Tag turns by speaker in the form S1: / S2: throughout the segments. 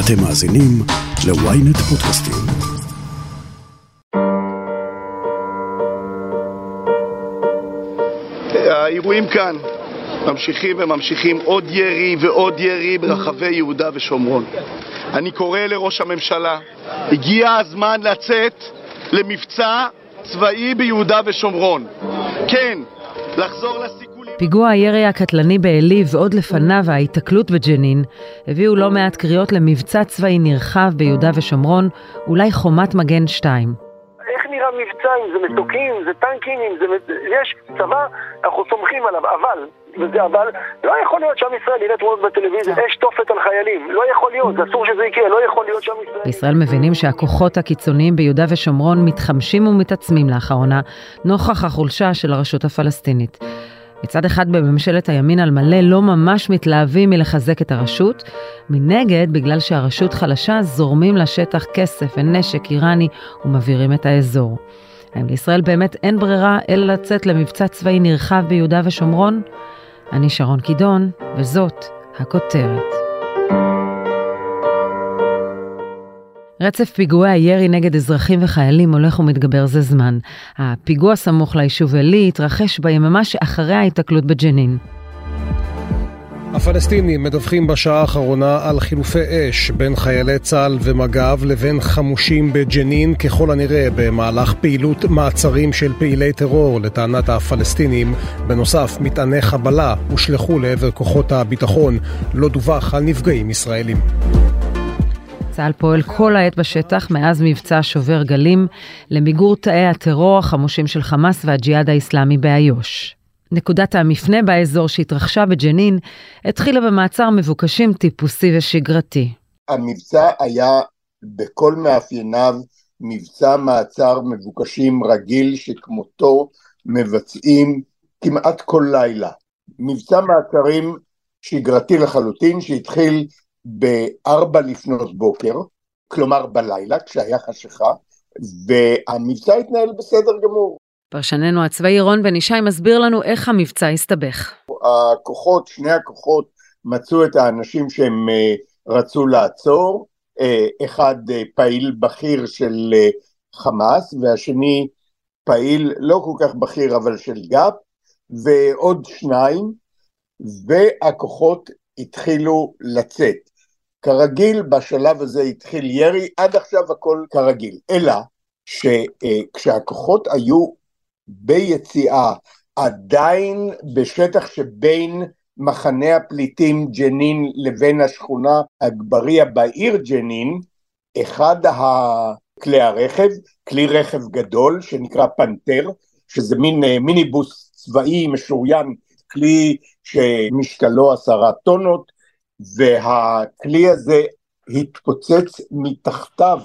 S1: אתם מאזינים ל-ynet פודקאסטים.
S2: האירועים כאן ממשיכים וממשיכים עוד ירי ועוד ירי ברחבי יהודה ושומרון. אני קורא לראש הממשלה, הגיע הזמן לצאת למבצע צבאי ביהודה ושומרון. כן, לחזור לסיכולים...
S3: פיגוע הירי הקטלני בעלי ועוד לפניו ההיתקלות בג'נין הביאו לא מעט קריאות למבצע צבאי נרחב ביהודה ושומרון, אולי חומת מגן 2.
S4: איך נראה מבצע, אם זה מסוקים, זה טנקים, אם זה... יש צבא, אנחנו סומכים עליו, אבל, וזה אבל, לא יכול להיות שעם ישראל יראה תמונות בטלוויזיה, אש תופת על חיילים, לא יכול להיות, זה אסור שזה יקרה, לא יכול להיות שעם ישראל...
S3: בישראל מבינים שהכוחות הקיצוניים ביהודה ושומרון מתחמשים ומתעצמים לאחרונה, נוכח החולשה של הרשות הפלסטינית. מצד אחד בממשלת הימין על מלא לא ממש מתלהבים מלחזק את הרשות, מנגד, בגלל שהרשות חלשה, זורמים לשטח כסף ונשק איראני ומבעירים את האזור. האם לישראל באמת אין ברירה אלא לצאת למבצע צבאי נרחב ביהודה ושומרון? אני שרון קידון, וזאת הכותרת. רצף פיגועי הירי נגד אזרחים וחיילים הולך ומתגבר זה זמן. הפיגוע סמוך ליישוב עלי התרחש ביממה שאחרי ההיתקלות בג'נין.
S5: הפלסטינים מדווחים בשעה האחרונה על חילופי אש בין חיילי צה"ל ומג"ב לבין חמושים בג'נין, ככל הנראה במהלך פעילות מעצרים של פעילי טרור, לטענת הפלסטינים. בנוסף, מטעני חבלה הושלכו לעבר כוחות הביטחון. לא דווח על נפגעים ישראלים.
S3: צה"ל פועל כל העת בשטח מאז מבצע שובר גלים למיגור תאי הטרור החמושים של חמאס והג'יהאד האיסלאמי באיו"ש. נקודת המפנה באזור שהתרחשה בג'נין התחילה במעצר מבוקשים טיפוסי ושגרתי.
S6: המבצע היה בכל מאפייניו מבצע מעצר מבוקשים רגיל שכמותו מבצעים כמעט כל לילה. מבצע מעצרים שגרתי לחלוטין שהתחיל בארבע לפנות בוקר, כלומר בלילה כשהיה חשיכה, והמבצע התנהל בסדר גמור.
S3: פרשננו הצבאי רון בן ישי מסביר לנו איך המבצע הסתבך.
S6: הכוחות, שני הכוחות מצאו את האנשים שהם אה, רצו לעצור, אה, אחד אה, פעיל בכיר של חמאס והשני פעיל לא כל כך בכיר אבל של גאפ ועוד שניים והכוחות התחילו לצאת. כרגיל בשלב הזה התחיל ירי, עד עכשיו הכל כרגיל, אלא שכשהכוחות היו ביציאה עדיין בשטח שבין מחנה הפליטים ג'נין לבין השכונה אגבריה בעיר ג'נין, אחד כלי הרכב, כלי רכב גדול שנקרא פנתר, שזה מין אה, מיניבוס צבאי משוריין, כלי שמשקלו עשרה טונות, והכלי הזה התפוצץ מתחתיו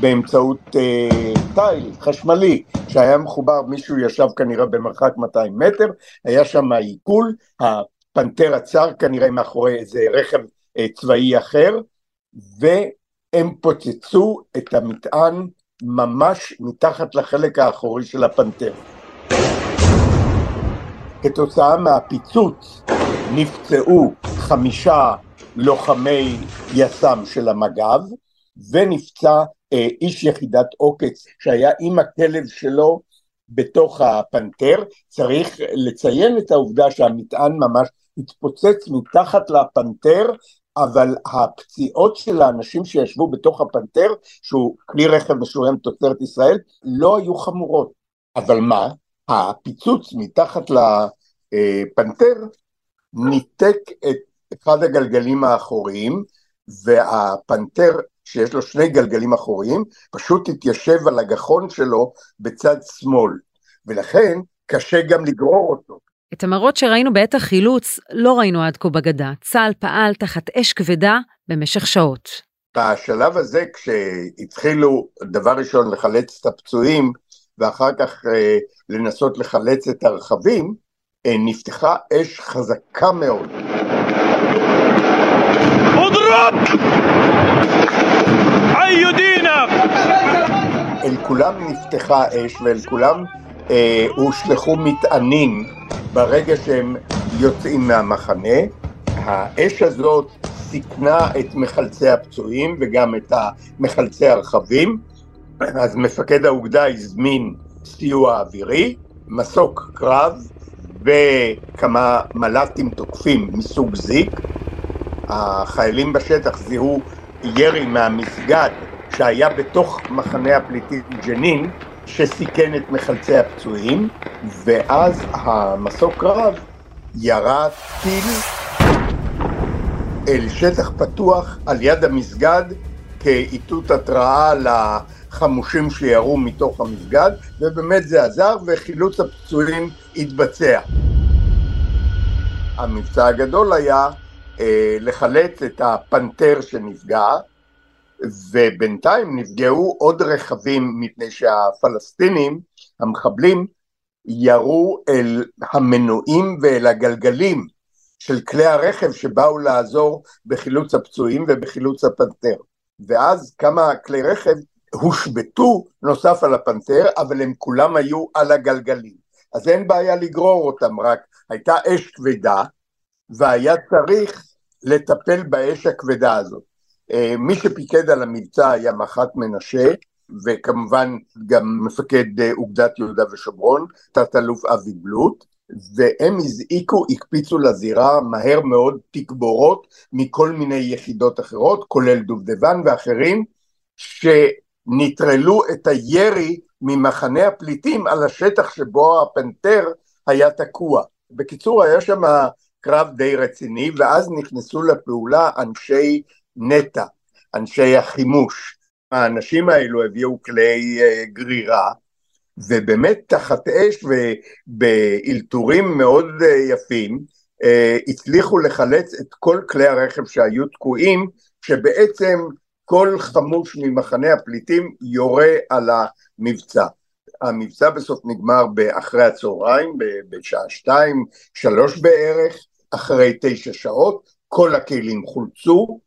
S6: באמצעות אה, תיל חשמלי שהיה מחובר, מישהו ישב כנראה במרחק 200 מטר, היה שם עיכול, הפנתר עצר כנראה מאחורי איזה רכב אה, צבאי אחר, והם פוצצו את המטען ממש מתחת לחלק האחורי של הפנתר. כתוצאה מהפיצוץ נפצעו חמישה לוחמי יס"מ של המג"ב ונפצע אה, איש יחידת עוקץ שהיה עם הכלב שלו בתוך הפנתר, צריך לציין את העובדה שהמטען ממש התפוצץ מתחת לפנתר, אבל הפציעות של האנשים שישבו בתוך הפנתר, שהוא כלי רכב משוריין תוצרת ישראל, לא היו חמורות. אבל מה? הפיצוץ מתחת לפנתר ניתק את אחד הגלגלים האחוריים, והפנתר שיש לו שני גלגלים אחוריים, פשוט התיישב על הגחון שלו בצד שמאל, ולכן קשה גם לגרור אותו.
S3: את המראות שראינו בעת החילוץ לא ראינו עד כה בגדה. צה"ל פעל תחת אש כבדה במשך שעות.
S6: בשלב הזה כשהתחילו דבר ראשון לחלץ את הפצועים ואחר כך אה, לנסות לחלץ את הרכבים, נפתחה אש חזקה מאוד. אל כולם נפתחה אש ואל כולם אה, הושלכו מטענים ברגע שהם יוצאים מהמחנה. האש הזאת סיכנה את מחלצי הפצועים וגם את מחלצי הרכבים, אז מפקד האוגדה הזמין סיוע אווירי, מסוק קרב וכמה מל"טים תוקפים מסוג זיק. החיילים בשטח זיהו ירי מהמסגד שהיה בתוך מחנה הפליטים ג'נין שסיכן את מחלצי הפצועים ואז המסוק קרב ירה טיל אל שטח פתוח על יד המסגד כאיתות התראה לחמושים שירו מתוך המסגד ובאמת זה עזר וחילוץ הפצועים התבצע. המבצע הגדול היה אה, לחלץ את הפנתר שנפגע ובינתיים נפגעו עוד רכבים מפני שהפלסטינים, המחבלים, ירו אל המנועים ואל הגלגלים של כלי הרכב שבאו לעזור בחילוץ הפצועים ובחילוץ הפנתר. ואז כמה כלי רכב הושבתו נוסף על הפנתר, אבל הם כולם היו על הגלגלים. אז אין בעיה לגרור אותם, רק הייתה אש כבדה, והיה צריך לטפל באש הכבדה הזאת. אה, מי שפיקד על המבצע היה מח"ט מנשה, וכמובן גם מפקד אה, אוגדת יהודה ושומרון, תת-אלוף אבי בלוט, והם הזעיקו, הקפיצו לזירה מהר מאוד תגבורות מכל מיני יחידות אחרות, כולל דובדבן ואחרים, שנטרלו את הירי ממחנה הפליטים על השטח שבו הפנתר היה תקוע. בקיצור, היה שם קרב די רציני, ואז נכנסו לפעולה אנשי נטע, אנשי החימוש. האנשים האלו הביאו כלי uh, גרירה, ובאמת תחת אש ובאלתורים מאוד uh, יפים, uh, הצליחו לחלץ את כל כלי הרכב שהיו תקועים, שבעצם כל חמוש ממחנה הפליטים יורה על המבצע. המבצע בסוף נגמר אחרי הצהריים, בשעה שתיים, שלוש בערך, אחרי תשע שעות, כל הכלים חולצו,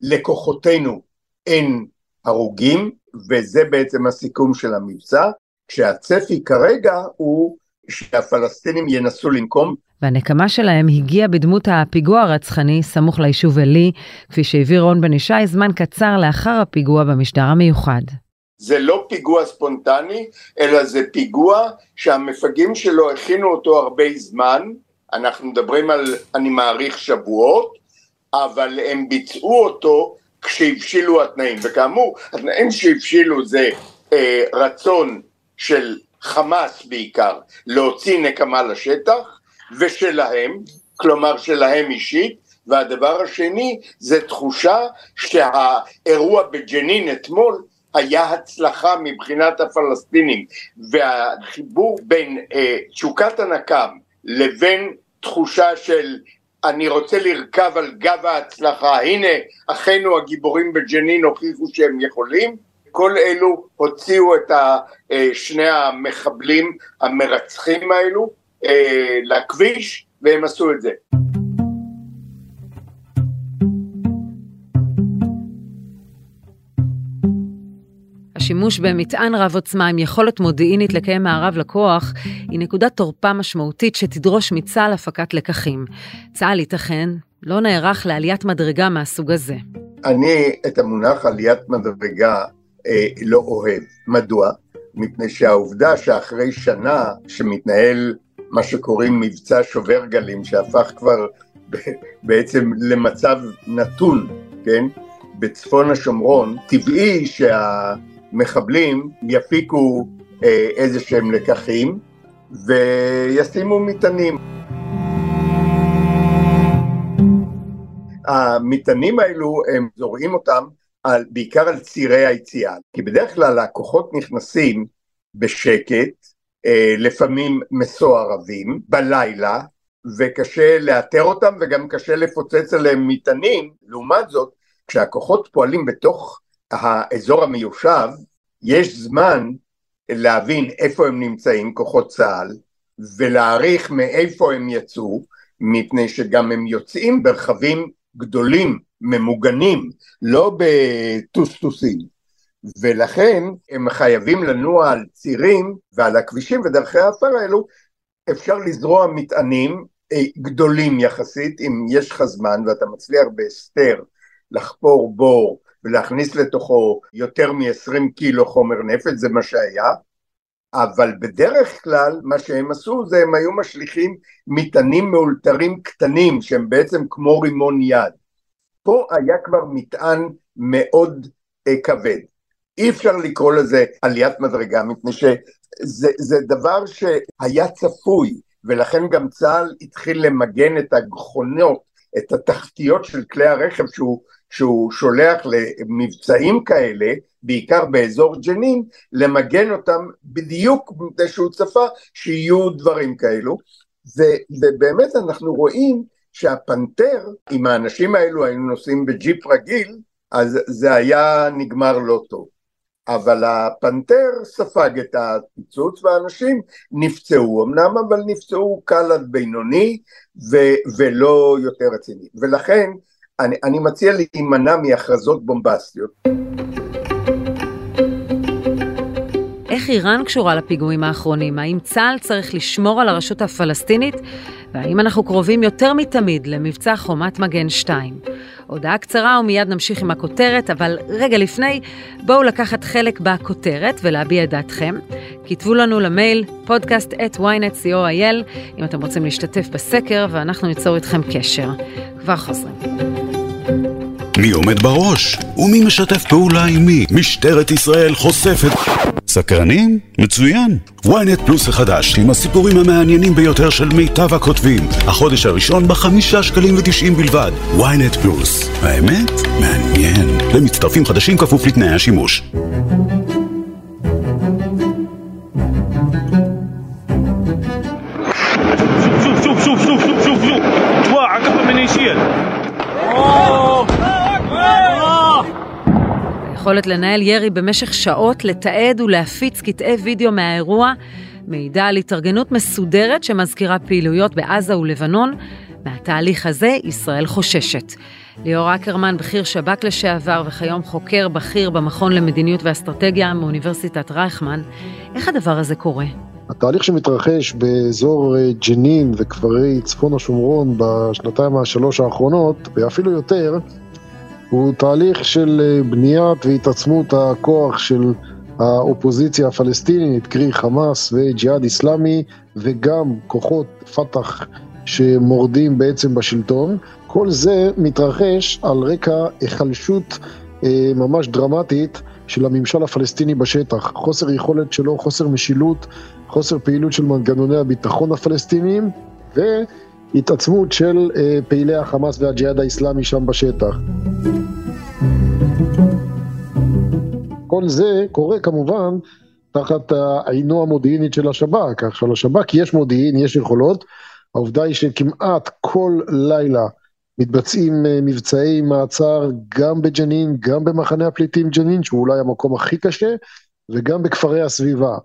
S6: לכוחותינו אין הרוגים, וזה בעצם הסיכום של המבצע, כשהצפי כרגע הוא שהפלסטינים ינסו לנקום.
S3: והנקמה שלהם הגיעה בדמות הפיגוע הרצחני סמוך ליישוב עלי, כפי שהעביר רון בן ישי זמן קצר לאחר הפיגוע במשדר המיוחד.
S6: זה לא פיגוע ספונטני, אלא זה פיגוע שהמפגעים שלו הכינו אותו הרבה זמן, אנחנו מדברים על, אני מעריך, שבועות, אבל הם ביצעו אותו כשהבשילו התנאים, וכאמור, התנאים שהבשילו זה אה, רצון של חמאס בעיקר להוציא נקמה לשטח, ושלהם, כלומר שלהם אישית, והדבר השני זה תחושה שהאירוע בג'נין אתמול היה הצלחה מבחינת הפלסטינים והחיבור בין אה, תשוקת הנקם לבין תחושה של אני רוצה לרכב על גב ההצלחה, הנה אחינו הגיבורים בג'נין הוכיחו שהם יכולים, כל אלו הוציאו את אה, שני המחבלים המרצחים האלו אה, לכביש והם עשו את זה.
S3: השימוש במטען רב עוצמה עם יכולת מודיעינית לקיים מערב לכוח היא נקודת תורפה משמעותית שתדרוש מצה"ל הפקת לקחים. צה"ל ייתכן לא נערך לעליית מדרגה מהסוג הזה.
S6: אני את המונח עליית מדרגה אה, לא אוהב. מדוע? מפני שהעובדה שאחרי שנה שמתנהל מה שקוראים מבצע שובר גלים, שהפך כבר בעצם למצב נתון, כן? בצפון השומרון, טבעי שה... מחבלים יפיקו אה, איזה שהם לקחים וישימו מטענים. המטענים האלו הם זורעים אותם על, בעיקר על צירי היציאה, כי בדרך כלל הכוחות נכנסים בשקט, לפעמים מסוערבים, בלילה, וקשה לאתר אותם וגם קשה לפוצץ עליהם מטענים, לעומת זאת כשהכוחות פועלים בתוך האזור המיושב, יש זמן להבין איפה הם נמצאים, כוחות צה"ל, ולהעריך מאיפה הם יצאו, מפני שגם הם יוצאים ברכבים גדולים, ממוגנים, לא בטוסטוסים. ולכן הם חייבים לנוע על צירים ועל הכבישים ודרכי האפר האלו אפשר לזרוע מטענים גדולים יחסית, אם יש לך זמן ואתה מצליח בהסתר לחפור בור ולהכניס לתוכו יותר מ-20 קילו חומר נפץ, זה מה שהיה, אבל בדרך כלל מה שהם עשו זה הם היו משליכים מטענים מאולתרים קטנים שהם בעצם כמו רימון יד. פה היה כבר מטען מאוד אה, כבד. אי אפשר לקרוא לזה עליית מדרגה מפני שזה דבר שהיה צפוי ולכן גם צה"ל התחיל למגן את הגחונות, את התחתיות של כלי הרכב שהוא, שהוא שולח למבצעים כאלה, בעיקר באזור ג'נין, למגן אותם בדיוק מפני שהוא צפה שיהיו דברים כאלו, ו, ובאמת אנחנו רואים שהפנתר, אם האנשים האלו היו נוסעים בג'יפ רגיל, אז זה היה נגמר לא טוב. אבל הפנתר ספג את הפיצוץ ואנשים נפצעו אמנם אבל נפצעו קל עד בינוני ו- ולא יותר רציני ולכן אני, אני מציע להימנע מהכרזות בומבסטיות.
S3: איך איראן קשורה לפיגועים האחרונים? האם צה"ל צריך לשמור על הרשות הפלסטינית? והאם אנחנו קרובים יותר מתמיד למבצע חומת מגן 2? הודעה קצרה ומיד נמשיך עם הכותרת, אבל רגע לפני, בואו לקחת חלק בכותרת ולהביע את דעתכם. כתבו לנו למייל podcast at ynet.co.il אם אתם רוצים להשתתף בסקר ואנחנו ניצור איתכם קשר. כבר חוזרים.
S1: מי עומד בראש? ומי משתף פעולה עם מי? משטרת ישראל חושפת... סקרנים? מצוין. ynet פלוס החדש, עם הסיפורים המעניינים ביותר של מיטב הכותבים. החודש הראשון בחמישה שקלים ותשעים בלבד. ynet פלוס. האמת? מעניין. למצטרפים חדשים כפוף לתנאי השימוש.
S3: היכולת לנהל ירי במשך שעות, לתעד ולהפיץ קטעי וידאו מהאירוע, מעידה על התארגנות מסודרת שמזכירה פעילויות בעזה ולבנון. מהתהליך הזה ישראל חוששת. ליאור אקרמן, בכיר שב"כ לשעבר וכיום חוקר בכיר במכון למדיניות ואסטרטגיה מאוניברסיטת רייכמן, איך הדבר הזה קורה?
S7: התהליך שמתרחש באזור אה, ג'נין וכפרי צפון השומרון בשנתיים השלוש האחרונות, ואפילו יותר, הוא תהליך של אה, בניית והתעצמות הכוח של האופוזיציה הפלסטינית, קרי חמאס וג'יהאד איסלאמי, וגם כוחות פת"ח שמורדים בעצם בשלטון. כל זה מתרחש על רקע היחלשות אה, ממש דרמטית של הממשל הפלסטיני בשטח. חוסר יכולת שלו, חוסר משילות, חוסר פעילות של מנגנוני הביטחון הפלסטיניים, והתעצמות של אה, פעילי החמאס והג'יהאד האיסלאמי שם בשטח. כל זה קורה כמובן תחת העינו המודיעינית של השב"כ. כך שלשב"כ יש מודיעין, יש יכולות. העובדה היא שכמעט כל לילה מתבצעים אה, מבצעי מעצר גם בג'נין, גם במחנה הפליטים ג'נין, שהוא אולי המקום הכי קשה, וגם בכפרי הסביבה.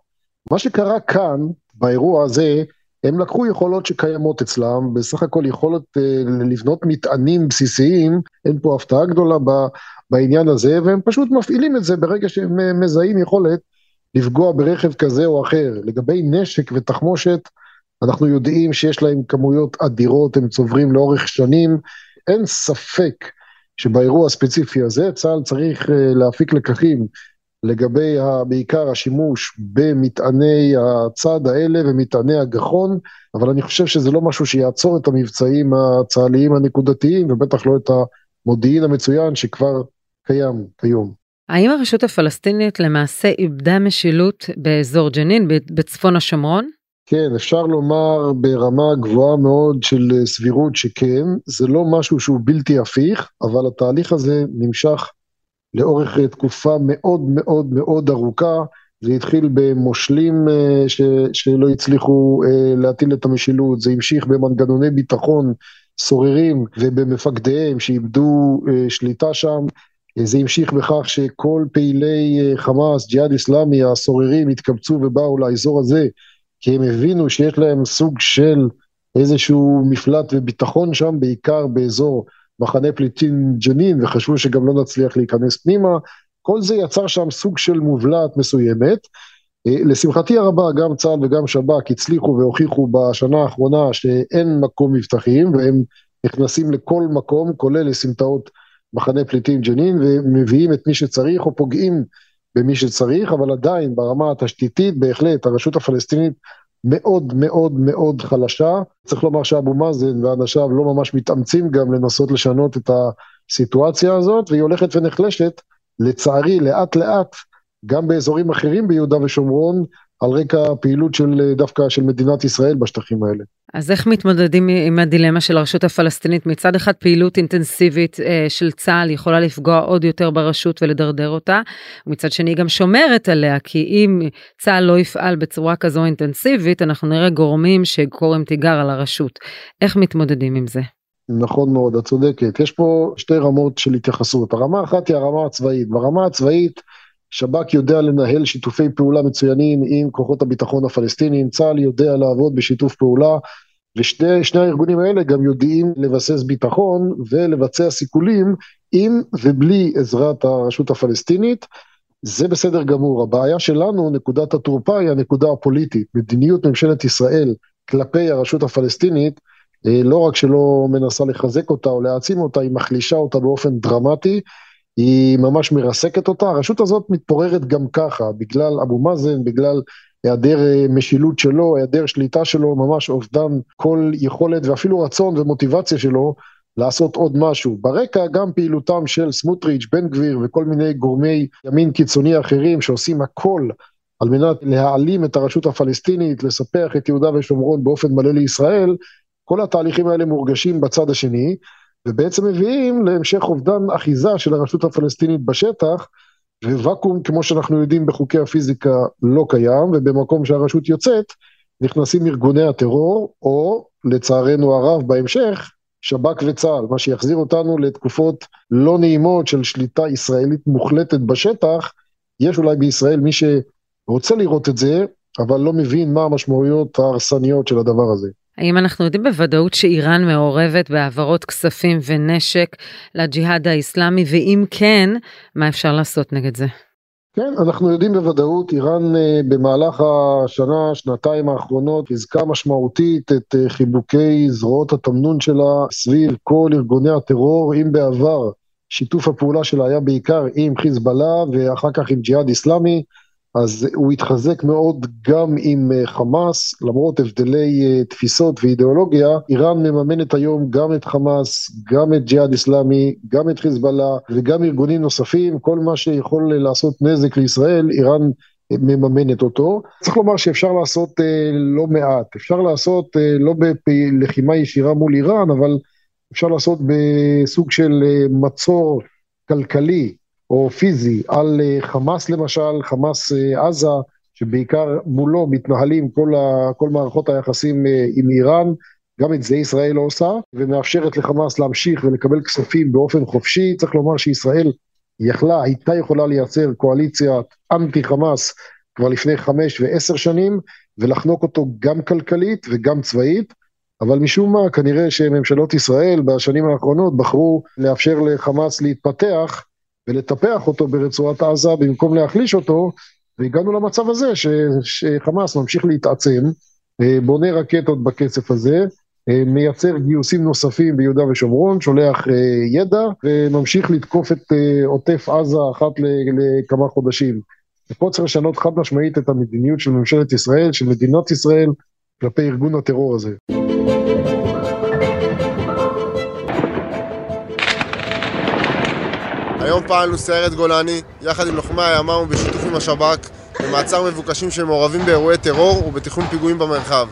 S7: מה שקרה כאן, באירוע הזה, הם לקחו יכולות שקיימות אצלם, בסך הכל יכולת אה, לבנות מטענים בסיסיים, אין פה הפתעה גדולה בעניין הזה, והם פשוט מפעילים את זה ברגע שהם אה, מזהים יכולת לפגוע ברכב כזה או אחר. לגבי נשק ותחמושת, אנחנו יודעים שיש להם כמויות אדירות, הם צוברים לאורך שנים, אין ספק שבאירוע הספציפי הזה צה"ל צריך אה, להפיק לקחים לגבי בעיקר השימוש במטעני הצד האלה ומטעני הגחון, אבל אני חושב שזה לא משהו שיעצור את המבצעים הצה"ליים הנקודתיים, ובטח לא את המודיעין המצוין שכבר קיים כיום.
S3: האם הרשות הפלסטינית למעשה איבדה משילות באזור ג'נין, בצפון השומרון?
S7: כן, אפשר לומר ברמה גבוהה מאוד של סבירות שכן, זה לא משהו שהוא בלתי הפיך, אבל התהליך הזה נמשך לאורך תקופה מאוד מאוד מאוד ארוכה, זה התחיל במושלים אה, ש, שלא הצליחו אה, להטיל את המשילות, זה המשיך במנגנוני ביטחון סוררים ובמפקדיהם שאיבדו אה, שליטה שם, זה המשיך בכך שכל פעילי חמאס, ג'יהאד איסלאמי, הסוררים התקבצו ובאו לאזור הזה, כי הם הבינו שיש להם סוג של איזשהו מפלט וביטחון שם, בעיקר באזור מחנה פליטים ג'נין, וחשבו שגם לא נצליח להיכנס פנימה. כל זה יצר שם סוג של מובלעת מסוימת, לשמחתי הרבה גם צה"ל וגם שב"כ הצליחו והוכיחו בשנה האחרונה שאין מקום מבטחים והם נכנסים לכל מקום כולל לסמטאות מחנה פליטים ג'נין ומביאים את מי שצריך או פוגעים במי שצריך אבל עדיין ברמה התשתיתית בהחלט הרשות הפלסטינית מאוד מאוד מאוד חלשה. צריך לומר שאבו מאזן ואנשיו לא ממש מתאמצים גם לנסות לשנות את הסיטואציה הזאת, והיא הולכת ונחלשת, לצערי, לאט לאט, גם באזורים אחרים ביהודה ושומרון, על רקע הפעילות של דווקא של מדינת ישראל בשטחים האלה.
S3: אז איך מתמודדים עם הדילמה של הרשות הפלסטינית? מצד אחד פעילות אינטנסיבית אה, של צה"ל יכולה לפגוע עוד יותר ברשות ולדרדר אותה, ומצד שני גם שומרת עליה, כי אם צה"ל לא יפעל בצורה כזו אינטנסיבית, אנחנו נראה גורמים שקוראים תיגר על הרשות. איך מתמודדים עם זה?
S7: נכון מאוד, את צודקת. יש פה שתי רמות של התייחסות. הרמה האחת היא הרמה הצבאית. ברמה הצבאית, שב"כ יודע לנהל שיתופי פעולה מצוינים עם כוחות הביטחון הפלסטיניים, צה"ל יודע לעבוד בשיתוף פעולה, ושני הארגונים האלה גם יודעים לבסס ביטחון ולבצע סיכולים עם ובלי עזרת הרשות הפלסטינית. זה בסדר גמור. הבעיה שלנו, נקודת התורפה, היא הנקודה הפוליטית. מדיניות ממשלת ישראל כלפי הרשות הפלסטינית, אה, לא רק שלא מנסה לחזק אותה או להעצים אותה, היא מחלישה אותה באופן דרמטי. היא ממש מרסקת אותה, הרשות הזאת מתפוררת גם ככה, בגלל אבו מאזן, בגלל היעדר אה, משילות שלו, היעדר שליטה שלו, ממש אובדן כל יכולת ואפילו רצון ומוטיבציה שלו לעשות עוד משהו. ברקע גם פעילותם של סמוטריץ', בן גביר וכל מיני גורמי ימין קיצוני אחרים שעושים הכל על מנת להעלים את הרשות הפלסטינית, לספח את יהודה ושומרון באופן מלא לישראל, כל התהליכים האלה מורגשים בצד השני, ובעצם מביאים להמשך אובדן אחיזה של הרשות הפלסטינית בשטח, וואקום, כמו שאנחנו יודעים בחוקי הפיזיקה, לא קיים, ובמקום שהרשות יוצאת, נכנסים ארגוני הטרור, או לצערנו הרב בהמשך, שב"כ וצה"ל, מה שיחזיר אותנו לתקופות לא נעימות של שליטה ישראלית מוחלטת בשטח. יש אולי בישראל מי שרוצה לראות את זה, אבל לא מבין מה המשמעויות ההרסניות של הדבר הזה.
S3: האם אנחנו יודעים בוודאות שאיראן מעורבת בהעברות כספים ונשק לג'יהאד האיסלאמי, ואם כן, מה אפשר לעשות נגד זה?
S7: כן, אנחנו יודעים בוודאות, איראן אה, במהלך השנה, שנתיים האחרונות, חיזקה משמעותית את אה, חיבוקי זרועות התמנון שלה סביב כל ארגוני הטרור, אם בעבר שיתוף הפעולה שלה היה בעיקר עם חיזבאללה ואחר כך עם ג'יהאד איסלאמי, אז הוא התחזק מאוד גם עם אה, חמאס, למרות הבדלי אה, תפיסות ואידיאולוגיה, איראן מממנת היום גם את חמאס, גם את ג'יהאד איסלאמי, גם את חיזבאללה וגם ארגונים נוספים, כל מה שיכול לעשות נזק לישראל, איראן אה, מממנת אותו. צריך לומר שאפשר לעשות לא מעט, אפשר לעשות לא בלחימה ישירה מול איראן, אבל אפשר לעשות בסוג של מצור כלכלי או פיזי על אה, חמאס למשל, חמאס אה, עזה, שבעיקר מולו מתנהלים כל, ה, כל מערכות היחסים אה, עם איראן, גם את זה ישראל לא עושה, ומאפשרת לחמאס להמשיך ולקבל כספים באופן חופשי. צריך לומר שישראל יכלה, הייתה יכולה לייצר קואליציית אנטי חמאס כבר לפני חמש ועשר שנים, ולחנוק אותו גם כלכלית וגם צבאית. אבל משום מה, כנראה שממשלות ישראל בשנים האחרונות בחרו לאפשר לחמאס להתפתח ולטפח אותו ברצועת עזה במקום להחליש אותו, והגענו למצב הזה ש, שחמאס ממשיך להתעצם, אה, בונה רקטות בכסף הזה, אה, מייצר גיוסים נוספים ביהודה ושומרון, שולח אה, ידע וממשיך לתקוף את עוטף עזה אחת לכמה חודשים. ופה צריך לשנות חד משמעית את המדיניות של ממשלת ישראל, של מדינת ישראל, כלפי ארגון הטרור הזה.
S8: פעלנו סיירת גולני, יחד עם לוחמי הימ"מ ובשיתוף עם השב"כ, במעצר מבוקשים שמעורבים באירועי טרור ובתכנון פיגועים במרחב.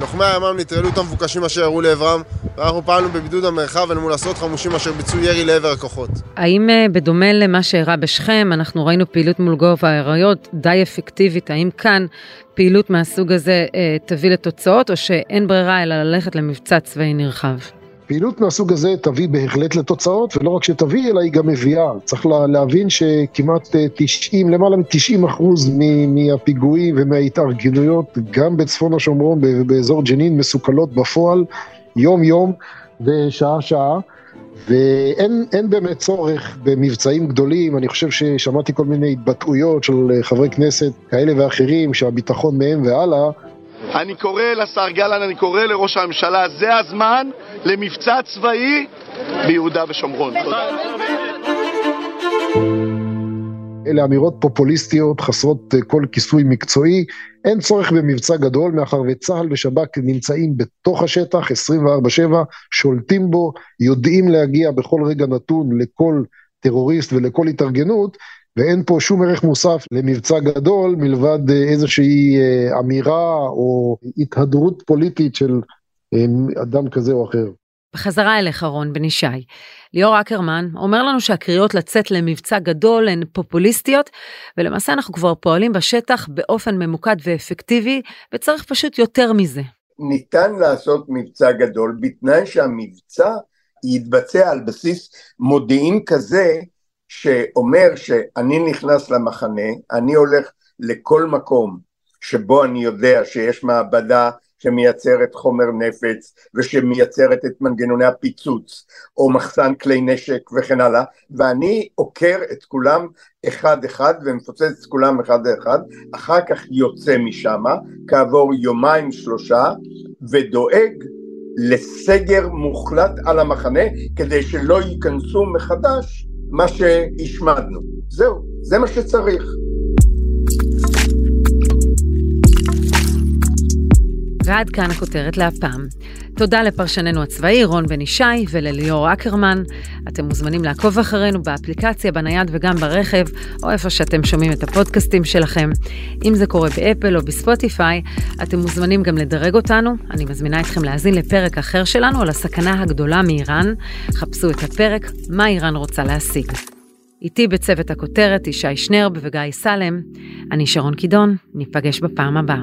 S8: לוחמי הימ"מ נטרלו את המבוקשים אשר ירו לעברם, ואנחנו פעלנו בבידוד המרחב אל מול עשרות חמושים אשר ביצעו ירי לעבר הכוחות.
S3: האם אה, בדומה למה שאירע בשכם, אנחנו ראינו פעילות מול גובה האריות די אפקטיבית, האם כאן פעילות מהסוג הזה אה, תביא לתוצאות, או שאין ברירה אלא ללכת למבצע צבאי נרחב?
S7: פעילות מהסוג הזה תביא בהחלט לתוצאות, ולא רק שתביא, אלא היא גם מביאה. צריך להבין שכמעט 90, אה, למעלה מ-90 אחוז מהפיגועים ומההתארגנויות, גם בצפון השומרון, באזור ג'נין, מסוכלות בפועל, יום-יום ושעה-שעה. ואין באמת צורך במבצעים גדולים, אני חושב ששמעתי כל מיני התבטאויות של חברי כנסת כאלה ואחרים שהביטחון מהם והלאה.
S2: אני קורא לשר גלנט, אני קורא לראש הממשלה, זה הזמן למבצע צבאי ביהודה ושומרון. תודה.
S7: אלה אמירות פופוליסטיות חסרות אה, כל כיסוי מקצועי. אין צורך במבצע גדול, מאחר וצה"ל ושב"כ נמצאים בתוך השטח 24/7, שולטים בו, יודעים להגיע בכל רגע נתון לכל טרוריסט ולכל התארגנות, ואין פה שום ערך מוסף למבצע גדול מלבד אה, איזושהי אה, אמירה או התהדרות פוליטית של אדם כזה או אחר.
S3: בחזרה אליך רון בן ישי. ליאור אקרמן אומר לנו שהקריאות לצאת למבצע גדול הן פופוליסטיות, ולמעשה אנחנו כבר פועלים בשטח באופן ממוקד ואפקטיבי, וצריך פשוט יותר מזה.
S6: ניתן לעשות מבצע גדול בתנאי שהמבצע יתבצע על בסיס מודיעין כזה שאומר שאני נכנס למחנה, אני הולך לכל מקום שבו אני יודע שיש מעבדה שמייצרת חומר נפץ ושמייצרת את מנגנוני הפיצוץ או מחסן כלי נשק וכן הלאה ואני עוקר את כולם אחד אחד ומפוצץ את כולם אחד אחד אחר כך יוצא משם כעבור יומיים שלושה ודואג לסגר מוחלט על המחנה כדי שלא ייכנסו מחדש מה שהשמדנו. זהו זה מה שצריך
S3: ועד כאן הכותרת להפעם. תודה לפרשננו הצבאי רון בן ישי ולליאור אקרמן. אתם מוזמנים לעקוב אחרינו באפליקציה, בנייד וגם ברכב, או איפה שאתם שומעים את הפודקאסטים שלכם. אם זה קורה באפל או בספוטיפיי, אתם מוזמנים גם לדרג אותנו. אני מזמינה אתכם להאזין לפרק אחר שלנו על הסכנה הגדולה מאיראן. חפשו את הפרק "מה איראן רוצה להשיג". איתי בצוות הכותרת ישי שנרב וגיא סלם. אני שרון קידון, ניפגש בפעם הבאה.